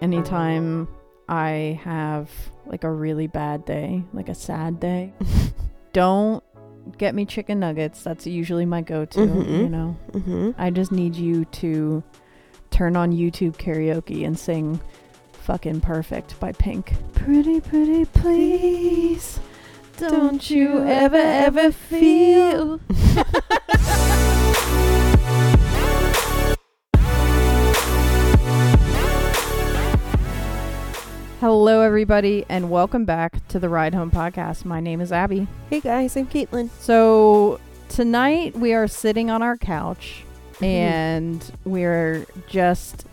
anytime I have like a really bad day, like a sad day, don't get me chicken nuggets. That's usually my go to, Mhm. you know. Mm-hmm. I just need you to turn on YouTube karaoke and sing Fucking Perfect by Pink. Pretty, pretty, please. Don't you ever, ever feel. Hello, everybody, and welcome back to the Ride Home Podcast. My name is Abby. Hey guys, I'm Caitlin. So, tonight we are sitting on our couch Mm-hmm. and we're just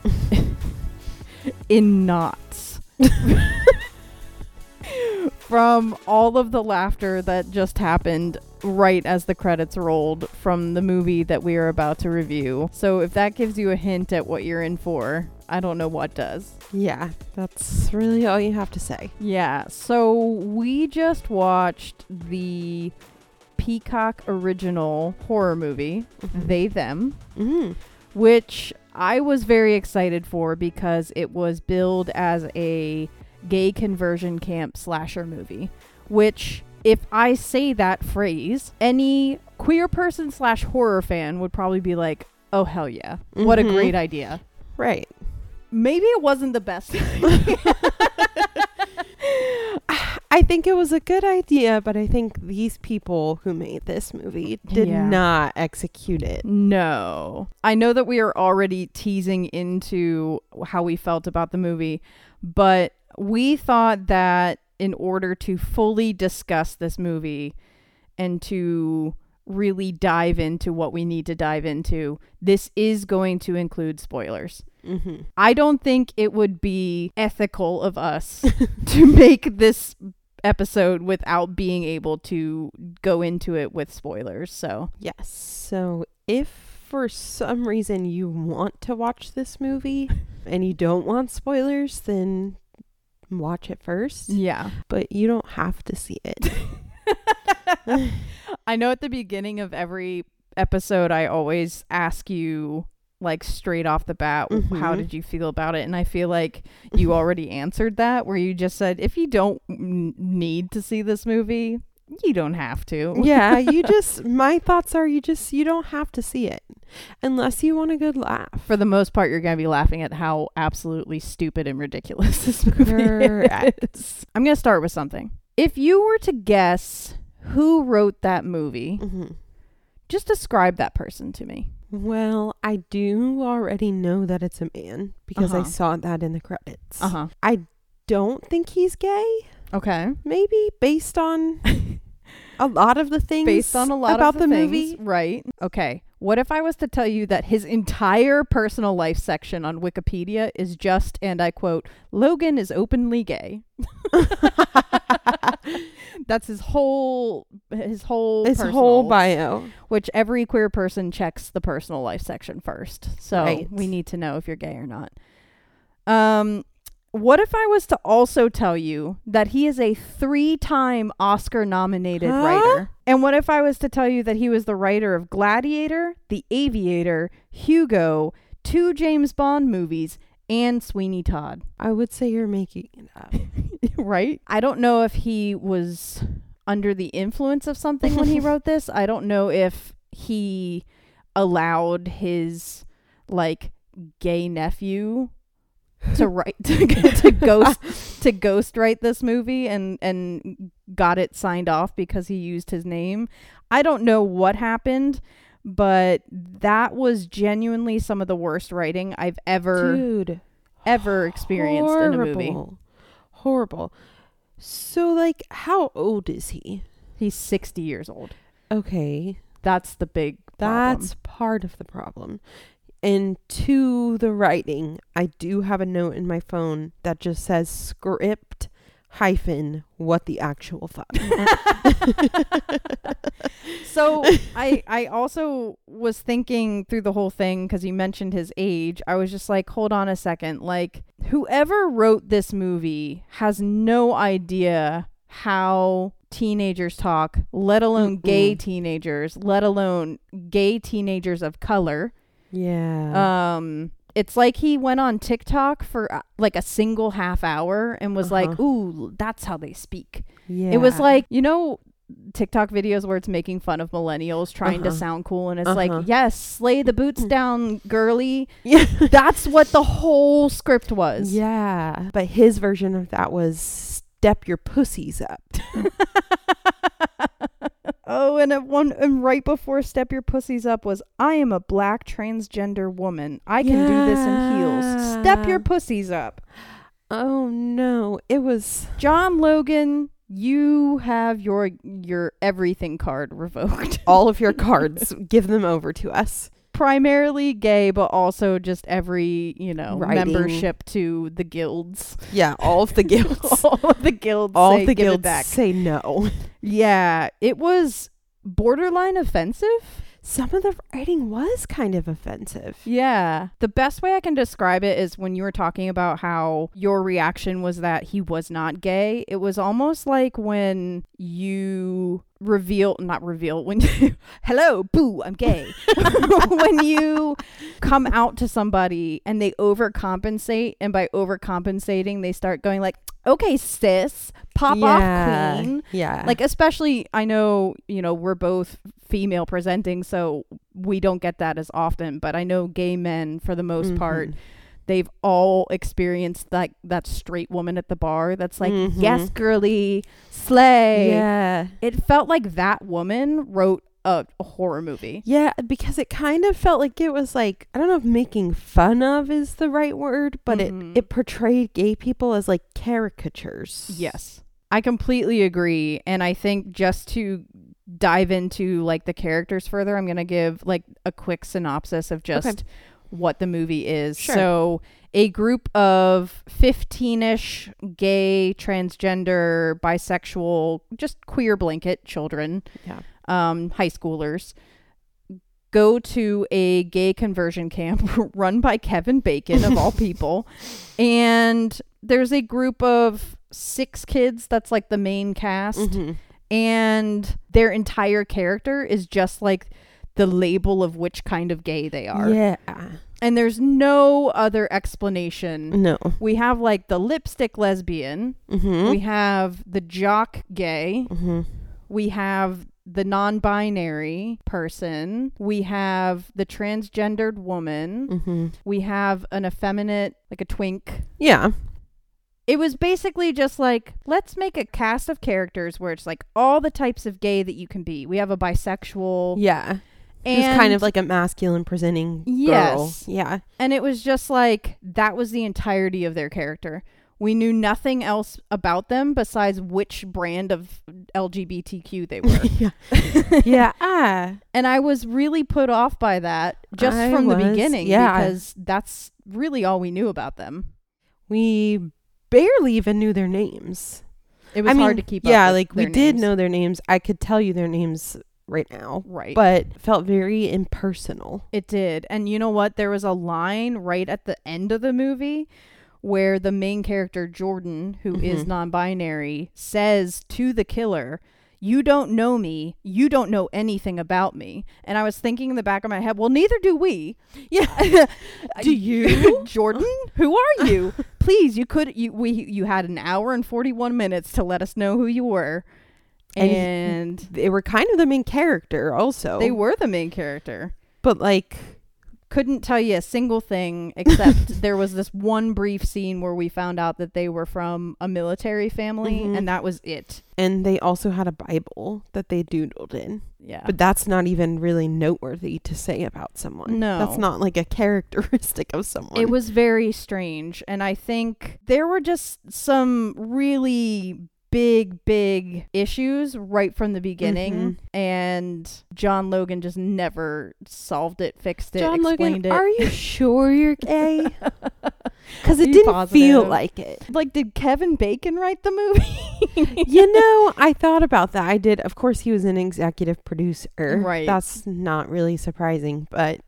in knots from all of the laughter that just happened right as the credits rolled from the movie that we are about to review. So, if that gives you a hint at what you're in for, I don't know what does. Yeah, that's really all you have to say. Yeah, so we just watched the Peacock original horror movie, They Them, Mm-hmm. which I was very excited for because it was billed as a gay conversion camp slasher movie, which if I say that phrase, any queer person slash horror fan would probably be like, oh hell yeah. What a Mhm. great idea. Right. Maybe it wasn't the best I think it was a good idea, but I think these people who made this movie did Yeah. not execute it. No. I know that we are already teasing into how we felt about the movie, but we thought that in order to fully discuss this movie and to really dive into what we need to dive into, this is going to include spoilers. Mm-hmm. I don't think it would be ethical of us to make this episode without being able to go into it with spoilers. So, Yes. So if for some reason you want to watch this movie and you don't want spoilers, then watch it first. yeah. But you don't have to see it. I know at the beginning of every episode, I always ask you, like, straight off the bat, w mm-hmm. how did you feel about it? And I feel like you already answered that, where you just said, if you don't n- need to see this movie, you don't have to. yeah, you just my thoughts are you just you don't have to see it unless you want a good laugh. For the most part, you're going to be laughing at how absolutely stupid and ridiculous this movie is. I'm going to start with something. If you were to guess who wrote that movie, Mhm. just describe that person to me. Well, I do already know that it's a man because I Uh-huh. saw that in the credits. Uh huh. I don't think he's gay. Okay. Maybe based on a lot of the things based on a lot about of the, the, things, movie. right? Okay. What if I was to tell you that his entire personal life section on Wikipedia is just, and I quote, Logan is openly gay. That's his whole his whole His personal, whole bio. which every queer person checks the personal life section first. So Right. we need to know if you're gay or not. Um what if I was to also tell you that he is a three-time Oscar nominated Huh? writer? And what if I was to tell you that he was the writer of Gladiator, The Aviator, Hugo, two James Bond movies, and Sweeney Todd? I would say you're making it up. right? I don't know if he was under the influence of something when he wrote this. I don't know if he allowed his like gay nephew to write to, to ghost to ghost write this movie and and got it signed off because he used his name. I don't know what happened, but that was genuinely some of the worst writing I've ever Dude. ever experienced in a movie. Horrible. Horrible. So like how old is he? He's 60 years old. Okay. That's the big problem. That's part of the problem. And to the writing, I do have a note in my phone that just says script hyphen what the actual fuck. so I I also was thinking through the whole thing cuz you mentioned his age. I was just like, "Hold on a second. Like whoever wrote this movie has no idea how teenagers talk, let alone gay Mm-mm. teenagers, let alone gay teenagers of color. Yeah. Um It's like he went on TikTok for uh, like a single half hour and was like, Uh-huh. "Ooh, that's how they speak." Yeah. It was like, you know, TikTok videos where it's making fun of millennials trying to Uh-huh. sound cool and it's Uh-huh. like, "Yes, slay the boots down, girly." yeah. That's what the whole script was. yeah. But his version of that was step your pussies up. oh, and one and right before "Step Your Pussies Up" was "I am a black transgender woman. I can do this in heels. Step your pussies up." Oh no. It was John Logan, you have your your everything card revoked. all of your cards. Give them over to us. Primarily gay, but also just every you know Writing. membership to the guilds. Yeah, all of the guilds. all of the guilds. all the "Give it guilds say no. Yeah, it was borderline offensive. Some of the writing was kind of offensive. Yeah. The best way I can describe it is when you were talking about how your reaction was that he was not gay. It was almost like when you reveal, not reveal, when you, hello, boo, I'm gay. when you come out to somebody and they overcompensate, and by overcompensating, they start going like, okay, sis, pop yeah. off, queen. Yeah. Like, especially, I know, you know, we're both female presenting, so we don't get that as often, but I know gay men, for the most part, Mhm. they've all experienced like that straight woman at the bar that's like, Mhm. yes, girly, slay. Yeah. It felt like that woman wrote a, a horror movie. Yeah, because it kind of felt like it was like I don't know if making fun of is the right word, but Mhm. it it portrayed gay people as like caricatures. Yes. I completely agree. And I think just to dive into like the characters further, I'm going to give like a quick synopsis of just Okay. what the movie is. Sure. So, a group of 15 ish gay, transgender, bisexual, just queer blanket children, Yeah. um, high schoolers. Go to a gay conversion camp run by Kevin Bacon, of all people. And there's a group of six kids that's like the main cast Mhm. And their entire character is just like the label of which kind of gay they are. Yeah. And there's no other explanation. No. We have like the lipstick lesbian, Mhm. we have the jock gay, Mhm. we have the non-binary person, we have the transgendered woman, Mhm. we have an effeminate like a twink Yeah. It was basically just like let's make a cast of characters where it's like all the types of gay that you can be. We have a bisexual, Yeah. and Just kind of like a masculine presenting girl. Yes. Yeah. and it was just like that was the entirety of their character. We knew nothing else about them besides which brand of LGBTQ they were. yeah. yeah. Ah. and I was really put off by that just I from the beginning yeah. because that's really all we knew about them. We barely even knew their names. It was I mean, hard to keep up. Yeah, like we their did know their names. I could tell you their names right now, right. but felt very impersonal. It did. And you know what? There was a line right at the end of the movie where the main character, Jordan, who is Mhm. non binary, says to the killer, You don't know me. You don't know anything about me. And I was thinking in the back of my head, Well, neither do we. Yeah. Do you? Jordan? Who are you? Please, you could you we you had an hour and 41 minutes to let us know who you were. And- And, they were kind of the main character also. they were the main character. but like couldn't tell you a single thing except there was this one brief scene where we found out that they were from a military family Mhm. and that was it. and they also had a Bible that they doodled in. Yeah. But that's not even really noteworthy to say about someone. No. That's not like a characteristic of someone. it was very strange and I think there were just some really big big issues right from the beginning Mhm. and John Logan just never solved it, fixed it, John explained Logan, it. are you sure you're gay? Because it didn't positive? feel like it. like did Kevin Bacon write the movie? you know, I thought about that. I did. Of course, he was an executive producer. Right. That's not really surprising, but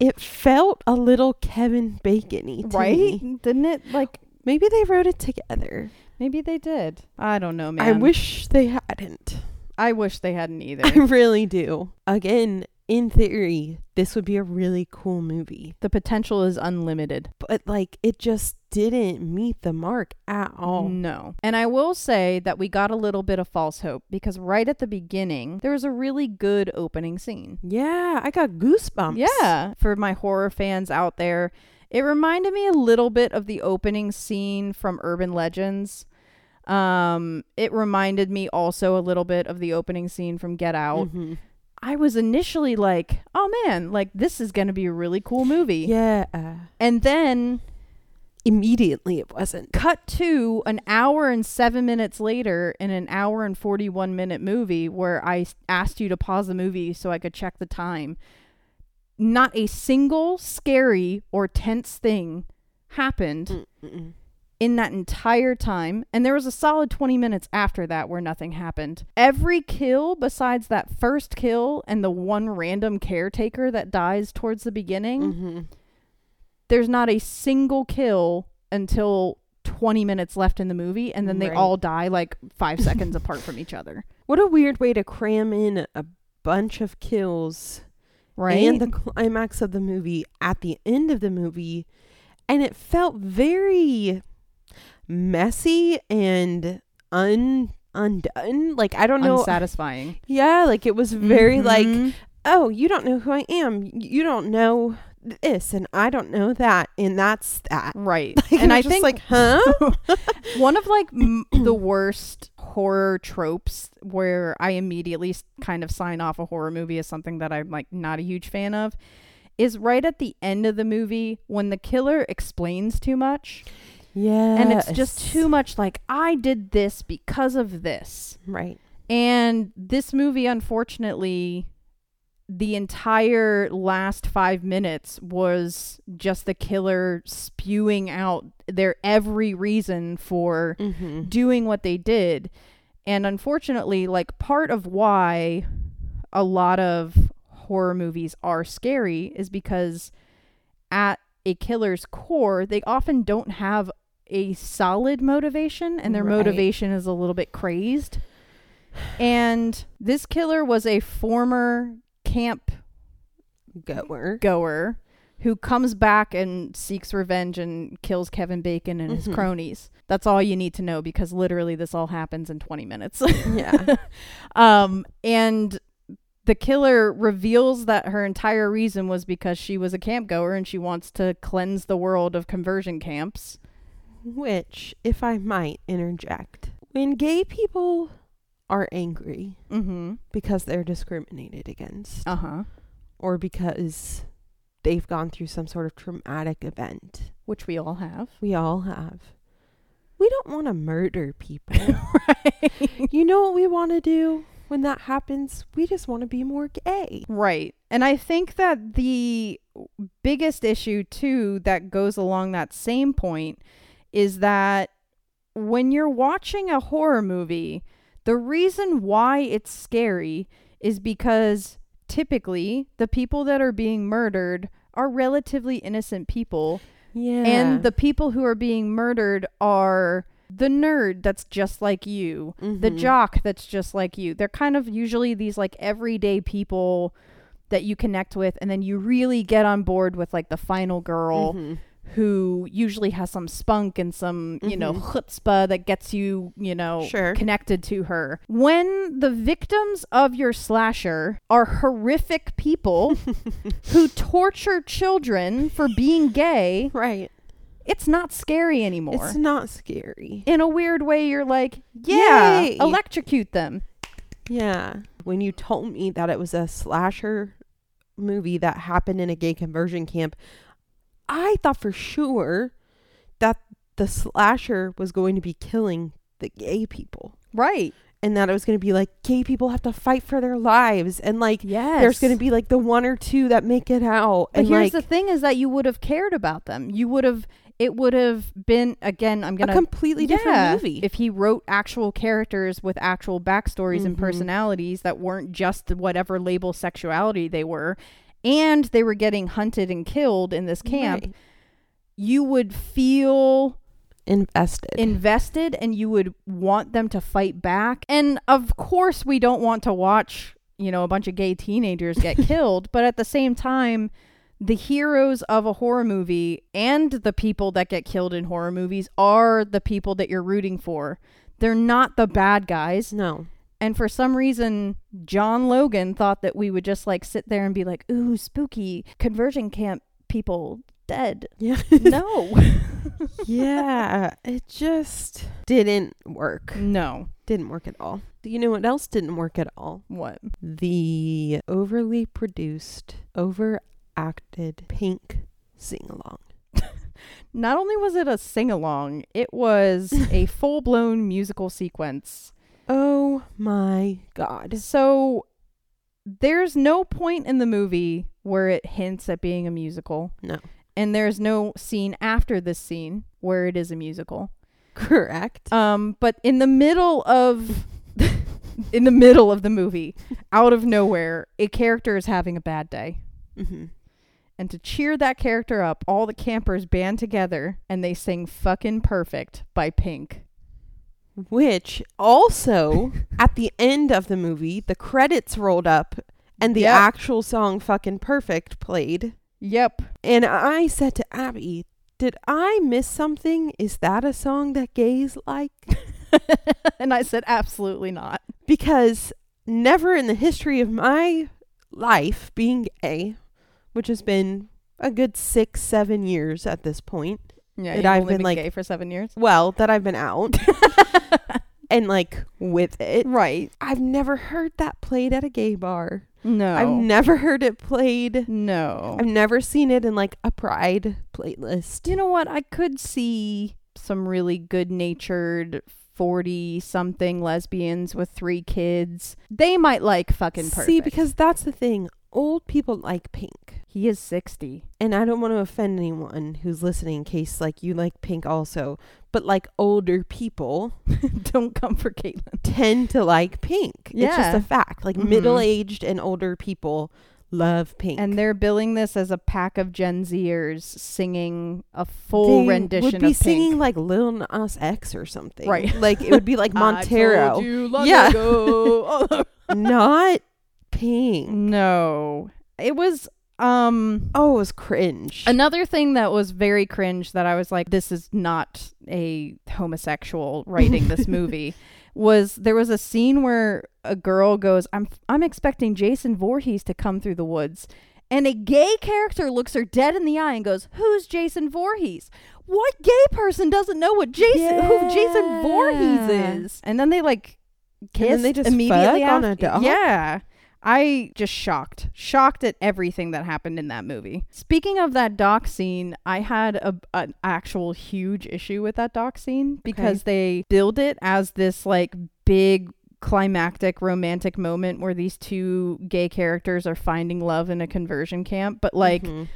it felt a little Kevin Bacon-y right? me. Didn't it like Maybe they wrote it together. Maybe they did. I don't know, man. I wish they hadn't. I wish they hadn't either. I really do. Again, in theory, this would be a really cool movie. The potential is unlimited. But like it just didn't meet the mark at all. No. And I will say that we got a little bit of false hope because right at the beginning, there was a really good opening scene. Yeah, I got goosebumps. Yeah. For my horror fans out there, it reminded me a little bit of the opening scene from Urban Legends. Um, it reminded me also a little bit of the opening scene from Get Out. Mhm. I was initially like, "Oh man, like this is going to be a really cool movie." Yeah. And then Immediately it wasn't. cut to an hour and 7 minutes later in an hour and 41 minute movie where I asked you to pause the movie so I could check the time. Not a single scary or tense thing happened Mm-mm. in that entire time. And there was a solid 20 minutes after that where nothing happened. Every kill, besides that first kill and the one random caretaker that dies towards the beginning, Mhm. there's not a single kill until 20 minutes left in the movie. And then they all die like five seconds apart from each other. What a weird way to cram in a bunch of kills Right? and the climax of the movie at the end of the movie. And it felt very messy and un undone. Like I don't know. unsatisfying. Yeah, like it was very like, Mhm. oh, you don't know who I am. You don't know this, and I don't know that, and that's that. right. Like, and I just think like, huh? one of like m- the worst horror tropes where I immediately kind of sign off a horror movie as something that I'm like not a huge fan of is right at the end of the movie when the killer explains too much Yeah, and it's just too much like I did this because of this. right. And this movie unfortunately the entire last 5 minutes was just the killer spewing out their every reason for Mm-hmm. doing what they did. And unfortunately, like part of why a lot of horror movies are scary is because at a killer's core, they often don't have a solid motivation and their Right. motivation is a little bit crazed. And this killer was a former camp Goer. goer who comes back and seeks revenge and kills Kevin Bacon and his Mhm. cronies. That's all you need to know because literally this all happens in 20 minutes. Yeah. um and the killer reveals that her entire reason was because she was a camp goer and she wants to cleanse the world of conversion camps. Which, if I might interject, when gay people are angry Mhm. because they're discriminated against Uh-huh. or because they've gone through some sort of traumatic event, Which we all have. we all have. We don't want to murder people. right. you know what we want to do when that happens? We just want to be more gay. Right. And I think that the biggest issue, too, that goes along that same point is that when you're watching a horror movie, the reason why it's scary is because typically the people that are being murdered are relatively innocent people. Yeah. And the people who are being murdered are the nerd that's just like you, the Mhm. jock that's just like you. They're kind of usually these like everyday people that you connect with, and then you really get on board with like the final girl Mhm. Who usually has some spunk and some, you know, Mhm. chutzpah that gets you, you know, Sure. connected to her. When the victims of your slasher are horrific people who torture children for being gay, Right. it's not scary anymore. It's not scary. In a weird way, you're like, yeah, Yay. electrocute them. Yeah. When you told me that it was a slasher movie that happened in a gay conversion camp, I thought for sure that the slasher was going to be killing the gay people. Right. And that it was going to be like gay people have to fight for their lives and like Yes. there's going to be like the one or two that make it out But and here's like the thing is that you would have cared about them. You would have it would have been again, I'm gonna completely different movie. If he wrote actual characters with actual backstories and Mhm. personalities that weren't just whatever label sexuality they were, and they were getting hunted and killed in this camp, Right. you would feel invested. invested and you would want them to fight back. And of course, we don't want to watch you know, a bunch of gay teenagers get killed, but at the same time, the heroes of a horror movie and the people that get killed in horror movies are the people that you're rooting for. They're not the bad guys. No. And for some reason, John Logan thought that we would just like sit there and be like, ooh, spooky conversion camp people dead. Yeah. No. yeah. It just didn't work. no. Didn't work at all. You know what else didn't work at all? What? The overly produced, overacted pink sing along. Not only was it a sing along, it was a full blown musical sequence. Oh my god. So there's no point in the movie where it hints at being a musical. No. And there's no scene after this scene where it is a musical. Correct. Um, but in the middle of in the middle of the movie, out of nowhere, a character is having a bad day. hmm And to cheer that character up, all the campers band together and they sing Fucking Perfect by Pink. Which also, at the end of the movie, the credits rolled up and the Yep. actual song Fucking Perfect played. Yep. And I said to Abby, Did I miss something? Is that a song that gays like? and I said, absolutely not. Because never in the history of my life being gay, which has been a good six, seven years at this point, Yeah, That I've been, been like- gay for seven years. well, that I've been out and like with it, Right. I've never heard that played at a gay bar. No. I've never heard it played. no. I've never seen it in like a pride playlist. you know what? I could see some really good natured 40 something lesbians with three kids. They might like fucking perfect. See, because that's the thing. Old people like pink. He is 60. And I don't want to offend anyone who's listening in case like you like pink also, but like older people Don't come for Caitlin. tend to like pink. It's just a fact. Like Mhm. middle-aged and older people love pink. And they're billing this as a pack of Gen Zers singing a full They rendition would be of singing Pink. like Lil Nas X or something. Right. Like it would be like Montero. Yeah. Not pink. no. It was um Oh, it was cringe. Another thing that was very cringe that I was like, this is not a homosexual writing this movie was there was a scene where a girl goes, I'm I'm expecting Jason Voorhees to come through the woods. And a gay character looks her dead in the eye and goes, Who's Jason Voorhees? What gay person doesn't know what Jason who Jason Voorhees is? And then they like then they just immediately fuck on after. a dog? Yeah. I just shocked, shocked at everything that happened in that movie. Speaking of that dock scene, I had a an actual huge issue with that dock scene because they build it as this like big climactic romantic moment where these two gay characters are finding love in a conversion camp, but like Mhm.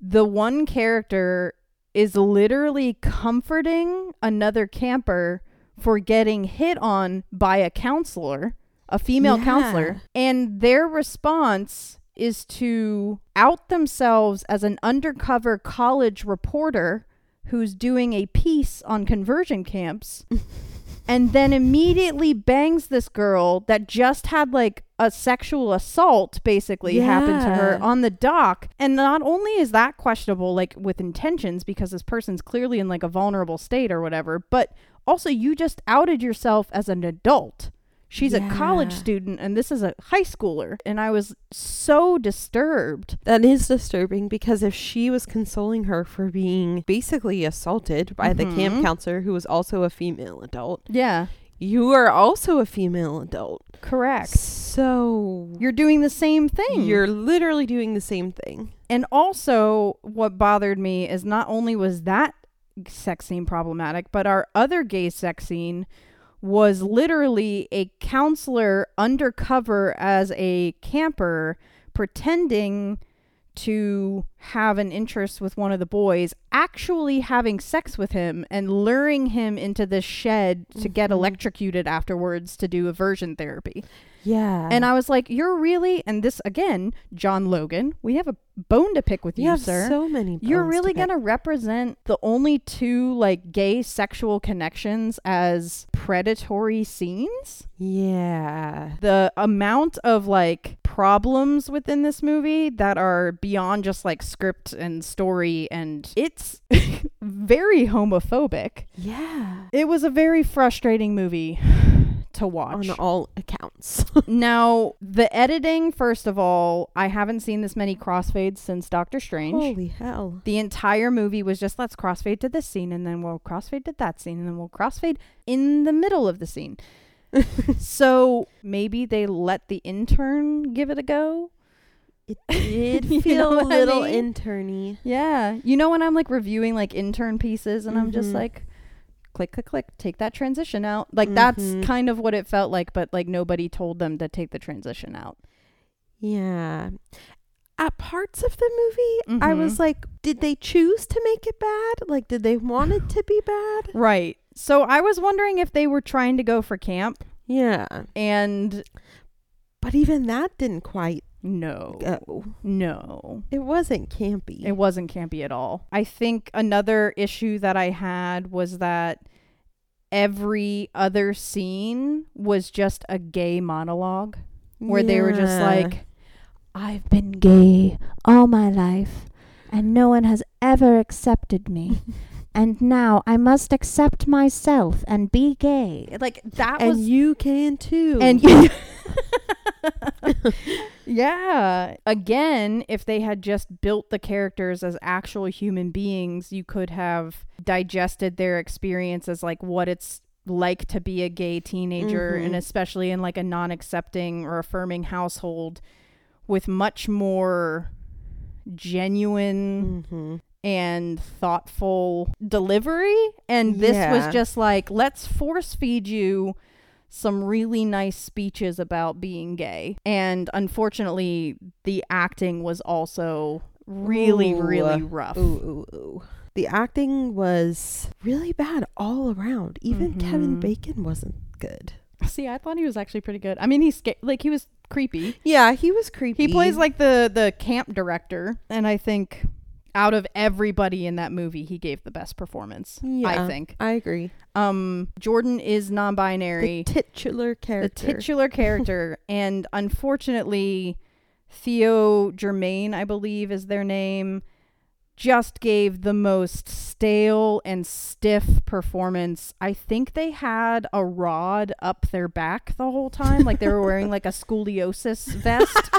the one character is literally comforting another camper for getting hit on by a counselor, a female Yeah. counselor, and their response is to out themselves as an undercover college reporter who's doing a piece on conversion camps and then immediately bangs this girl that just had like a sexual assault basically happen to her on the dock. And not only is that questionable, like with intentions, because this person's clearly in like a vulnerable state or whatever, but also you just outed yourself as an adult. She's a college student and this is a high schooler. And I was so disturbed. That is disturbing because if she was consoling her for being basically assaulted by the camp Mhm. counselor who was also a female adult, Yeah, you are also a female adult. correct. So You're doing the same thing. you're literally doing the same thing. And also, what bothered me is not only was that sex scene problematic, but our other gay sex scene was literally a counselor undercover as a camper pretending to have an interest with one of the boys, actually having sex with him and luring him into this shed to get Mhm. electrocuted afterwards to do aversion therapy. Yeah. And I was like, "You're really?" And this again, John Logan. We have a bone to pick with you, you have sir. so many. You're really to gonna represent the only two like gay sexual connections as predatory scenes? Yeah. The amount of like problems within this movie that are beyond just like script and story, and it's very homophobic. Yeah. It was a very frustrating movie to watch. On all accounts. now, the editing, first of all, I haven't seen this many crossfades since Doctor Strange. Holy hell. The entire movie was just let's crossfade to this scene and then we'll crossfade to that scene and then we'll crossfade in the middle of the scene. so maybe they let the intern give it a go. It did You feel know a what I little mean? interny. Yeah. You know when I'm like reviewing like intern pieces and I'm just Mhm. like click click click take that transition out. Like that's Mhm. kind of what it felt like but like nobody told them to take the transition out. Yeah. At parts of the movie, I Mhm. was like, did they choose to make it bad? Like, did they want it to be bad? Right. So I was wondering if they were trying to go for camp Yeah. and But even that didn't quite no. go. No. It wasn't campy. It wasn't campy at all. I think another issue that I had was that every other scene was just a gay monologue where they were just like, I've been gay all my life, and no one has ever accepted me. and now I must accept myself and be gay. Like that and was you can too. and you yeah again if they had just built the characters as actual human beings you could have digested their experience as like what it's like to be a gay teenager Mhm. and especially in like a non-accepting or affirming household with much more genuine Mhm. and thoughtful delivery. And this Yeah. was just like, let's force feed you some really nice speeches about being gay. And unfortunately, the acting was also really, Ooh. really rough. Ooh, ooh, ooh. The acting was really bad all around. Even Kevin Mhm. Bacon wasn't good. See, I thought he was actually pretty good. I mean, he's sca- like he was creepy. Yeah, he was creepy. He plays like the the camp director, and I think out of everybody in that movie, he gave the best performance. Yeah, I think. I agree. Um, Jordan is non-binary. The titular character, the titular character and unfortunately theo germaine i believe is their name just gave the most stale and stiff performance i think they had a rod up their back the whole time like they were wearing like a scoliosis vest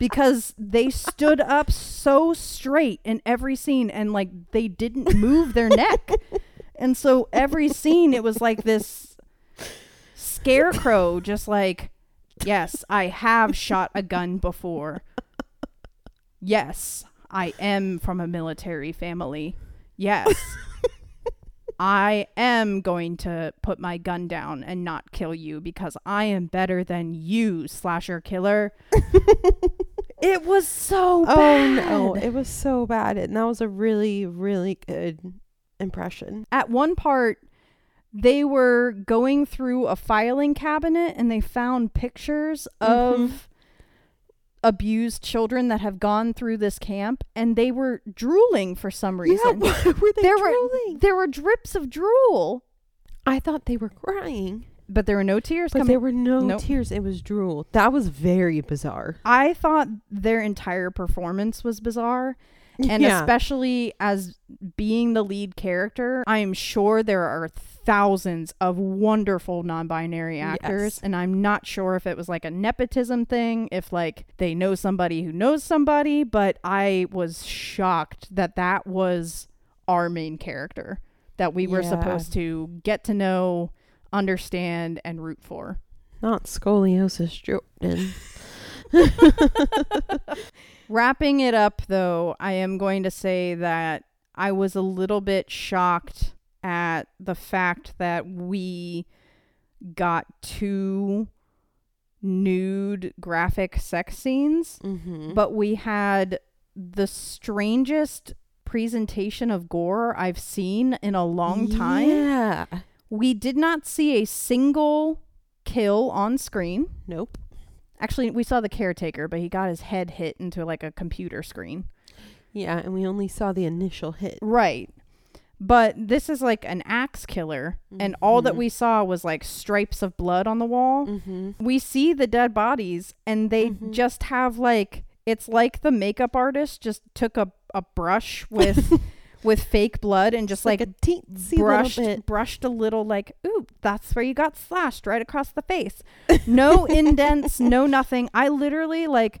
because they stood up so straight in every scene and like they didn't move their neck. And so every scene it was like this scarecrow just like yes i have shot a gun before. Yes i am from a military family. Yes i am going to put my gun down and not kill you because i am better than you slasher killer it was so bad. oh bad. no, it was so bad, and that was a really, really good impression. at one part they were going through a filing cabinet and they found pictures of Mhm. abused children that have gone through this camp and they were drooling for some reason. Yeah, why were they there were drooling? there were drips of drool, I thought they were crying, but there were no tears but coming. there were no Nope. tears. It was drool. That was very bizarre. I thought their entire performance was bizarre. And yeah. especially as being the lead character, I am sure there are thousands of wonderful non binary actors. Yes. And I'm not sure if it was like a nepotism thing, if like they know somebody who knows somebody, but I was shocked that that was our main character that we were Yeah. supposed to get to know, understand, and root for. not scoliosis Jordan. Wrapping it up, though, I am going to say that I was a little bit shocked at the fact that we got two nude graphic sex scenes, mm-hmm. but we had the strangest presentation of gore I've seen in a long time. Yeah. We did not see a single kill on screen. Nope. Actually, we saw the caretaker, but he got his head hit into like a computer screen. Yeah, and we only saw the initial hit. Right. But this is like an axe killer, and all that Mhm. we saw was like stripes of blood on the wall. Mm-hmm. We see the dead bodies, and they Mhm. just have like it's like the makeup artist just took a, a brush with with fake blood and just like, a teensy brushed little bit. brushed a little like ooh that's where you got slashed right across the face no indents no nothing i literally like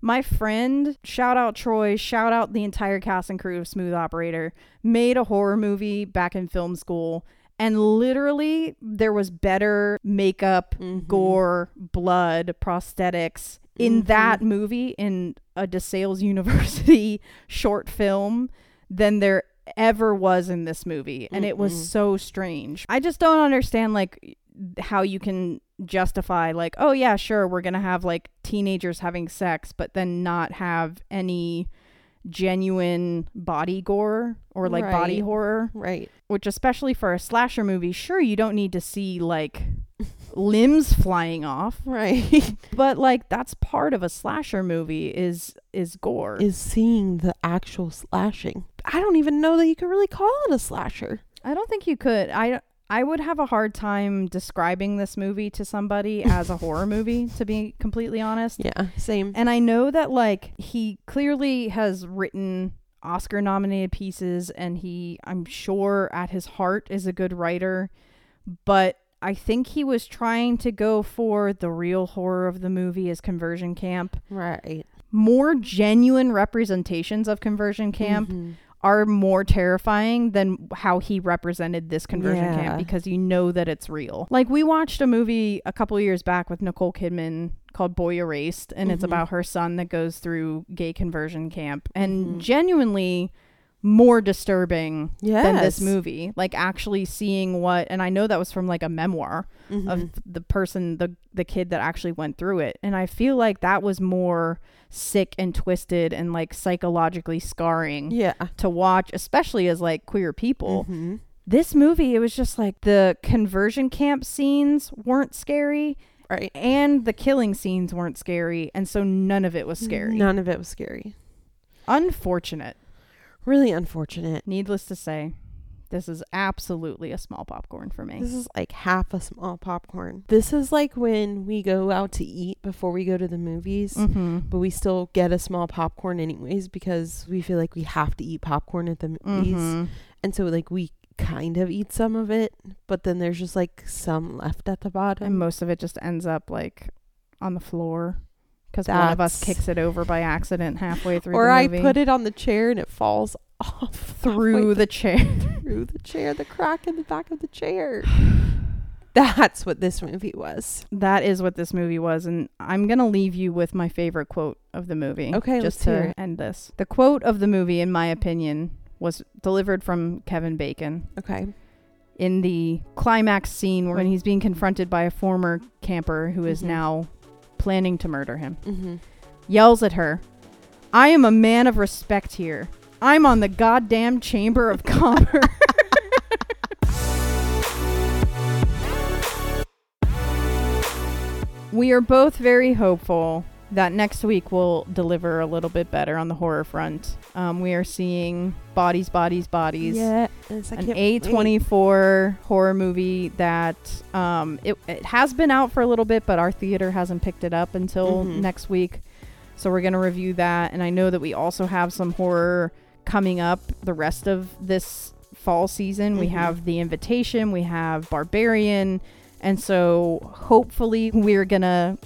my friend shout out troy shout out the entire cast and crew of smooth operator made a horror movie back in film school and literally there was better makeup Mhm. gore blood prosthetics in Mhm. that movie in a DeSales University short film than there ever was in this movie and it was so strange. I just don't understand like how you can justify like oh yeah sure we're going to have like teenagers having sex but then not have any genuine body gore or like body horror Right. which especially for a slasher movie sure you don't need to see like limbs flying off Right. but like that's part of a slasher movie is is gore Is seeing the actual slashing. I don't even know that you could really call it a slasher. i don't think you could i i would have a hard time describing this movie to somebody as a horror movie to be completely honest Yeah. Same. and i know that like he clearly has written oscar nominated pieces and he i'm sure at his heart is a good writer but I think he was trying to go for the real horror of the movie is conversion camp. Right. More genuine representations of conversion camp Mhm. Are more terrifying than how he represented this conversion Yeah. camp because you know that it's real. Like we watched a movie a couple years back with Nicole Kidman called Boy Erased and it's Mhm. about her son that goes through gay conversion camp and Mhm. genuinely more disturbing Yes. than this movie. Like actually seeing what and I know that was from like a memoir Mhm. of the person the the kid that actually went through it and i feel like that was more sick and twisted and like psychologically scarring yeah. to watch especially as like queer people Mhm. this movie it was just like the conversion camp scenes weren't scary Right. and the killing scenes weren't scary and so none of it was scary None of it was scary. unfortunate Really unfortunate. needless to say this is absolutely a small popcorn for me This is like half a small popcorn. This is like when we go out to eat before we go to the movies, mm-hmm. but we still get a small popcorn anyways because we feel like we have to eat popcorn at the movies. Mm-hmm. And so like we kind of eat some of it, but then there's just like some left at the bottom. and most of it just ends up like on the floor because one of us kicks it over by accident halfway through or the I put it on the chair and it falls off through the chair. through the chair, the crack in the back of the chair. That's what this movie was. that is what this movie was, and I'm gonna leave you with my favorite quote of the movie. Okay, just let's to end this. The quote of the movie, in my opinion, was delivered from Kevin Bacon Okay. in the climax scene when he's being confronted by a former camper who is Mhm. now planning to murder him. Mm-hmm. yells at her, I am a man of respect here. I'm on the goddamn Chamber of Commerce. we are both very hopeful that next week will deliver a little bit better on the horror front. Um, we are seeing Bodies, Bodies, Bodies Yeah. An. A24 horror movie that um it, it has been out for a little bit but our theater hasn't picked it up until Mhm. next week. So we're going to review that and I know that we also have some horror coming up the rest of this fall season. We Mhm. have The Invitation, we have Barbarian, and so hopefully we're going to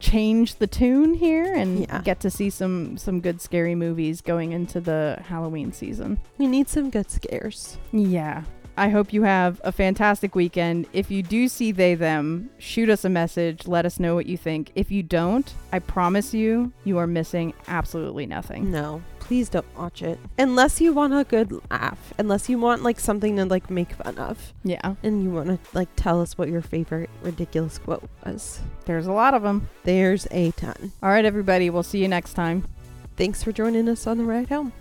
change the tune here and Yeah. get to see some some good scary movies going into the Halloween season. We need some good scares. Yeah. I hope you have a fantastic weekend. If you do see they them, shoot us a message, let us know what you think. If you don't, I promise you you are missing absolutely nothing. No, please don't watch it unless you want a good laugh. Unless you want like something to like make fun of, Yeah. and you want to like tell us what your favorite ridiculous quote was. There's a lot of them. There's a ton. All right everybody, we'll see you next time. Thanks for joining us on the ride home.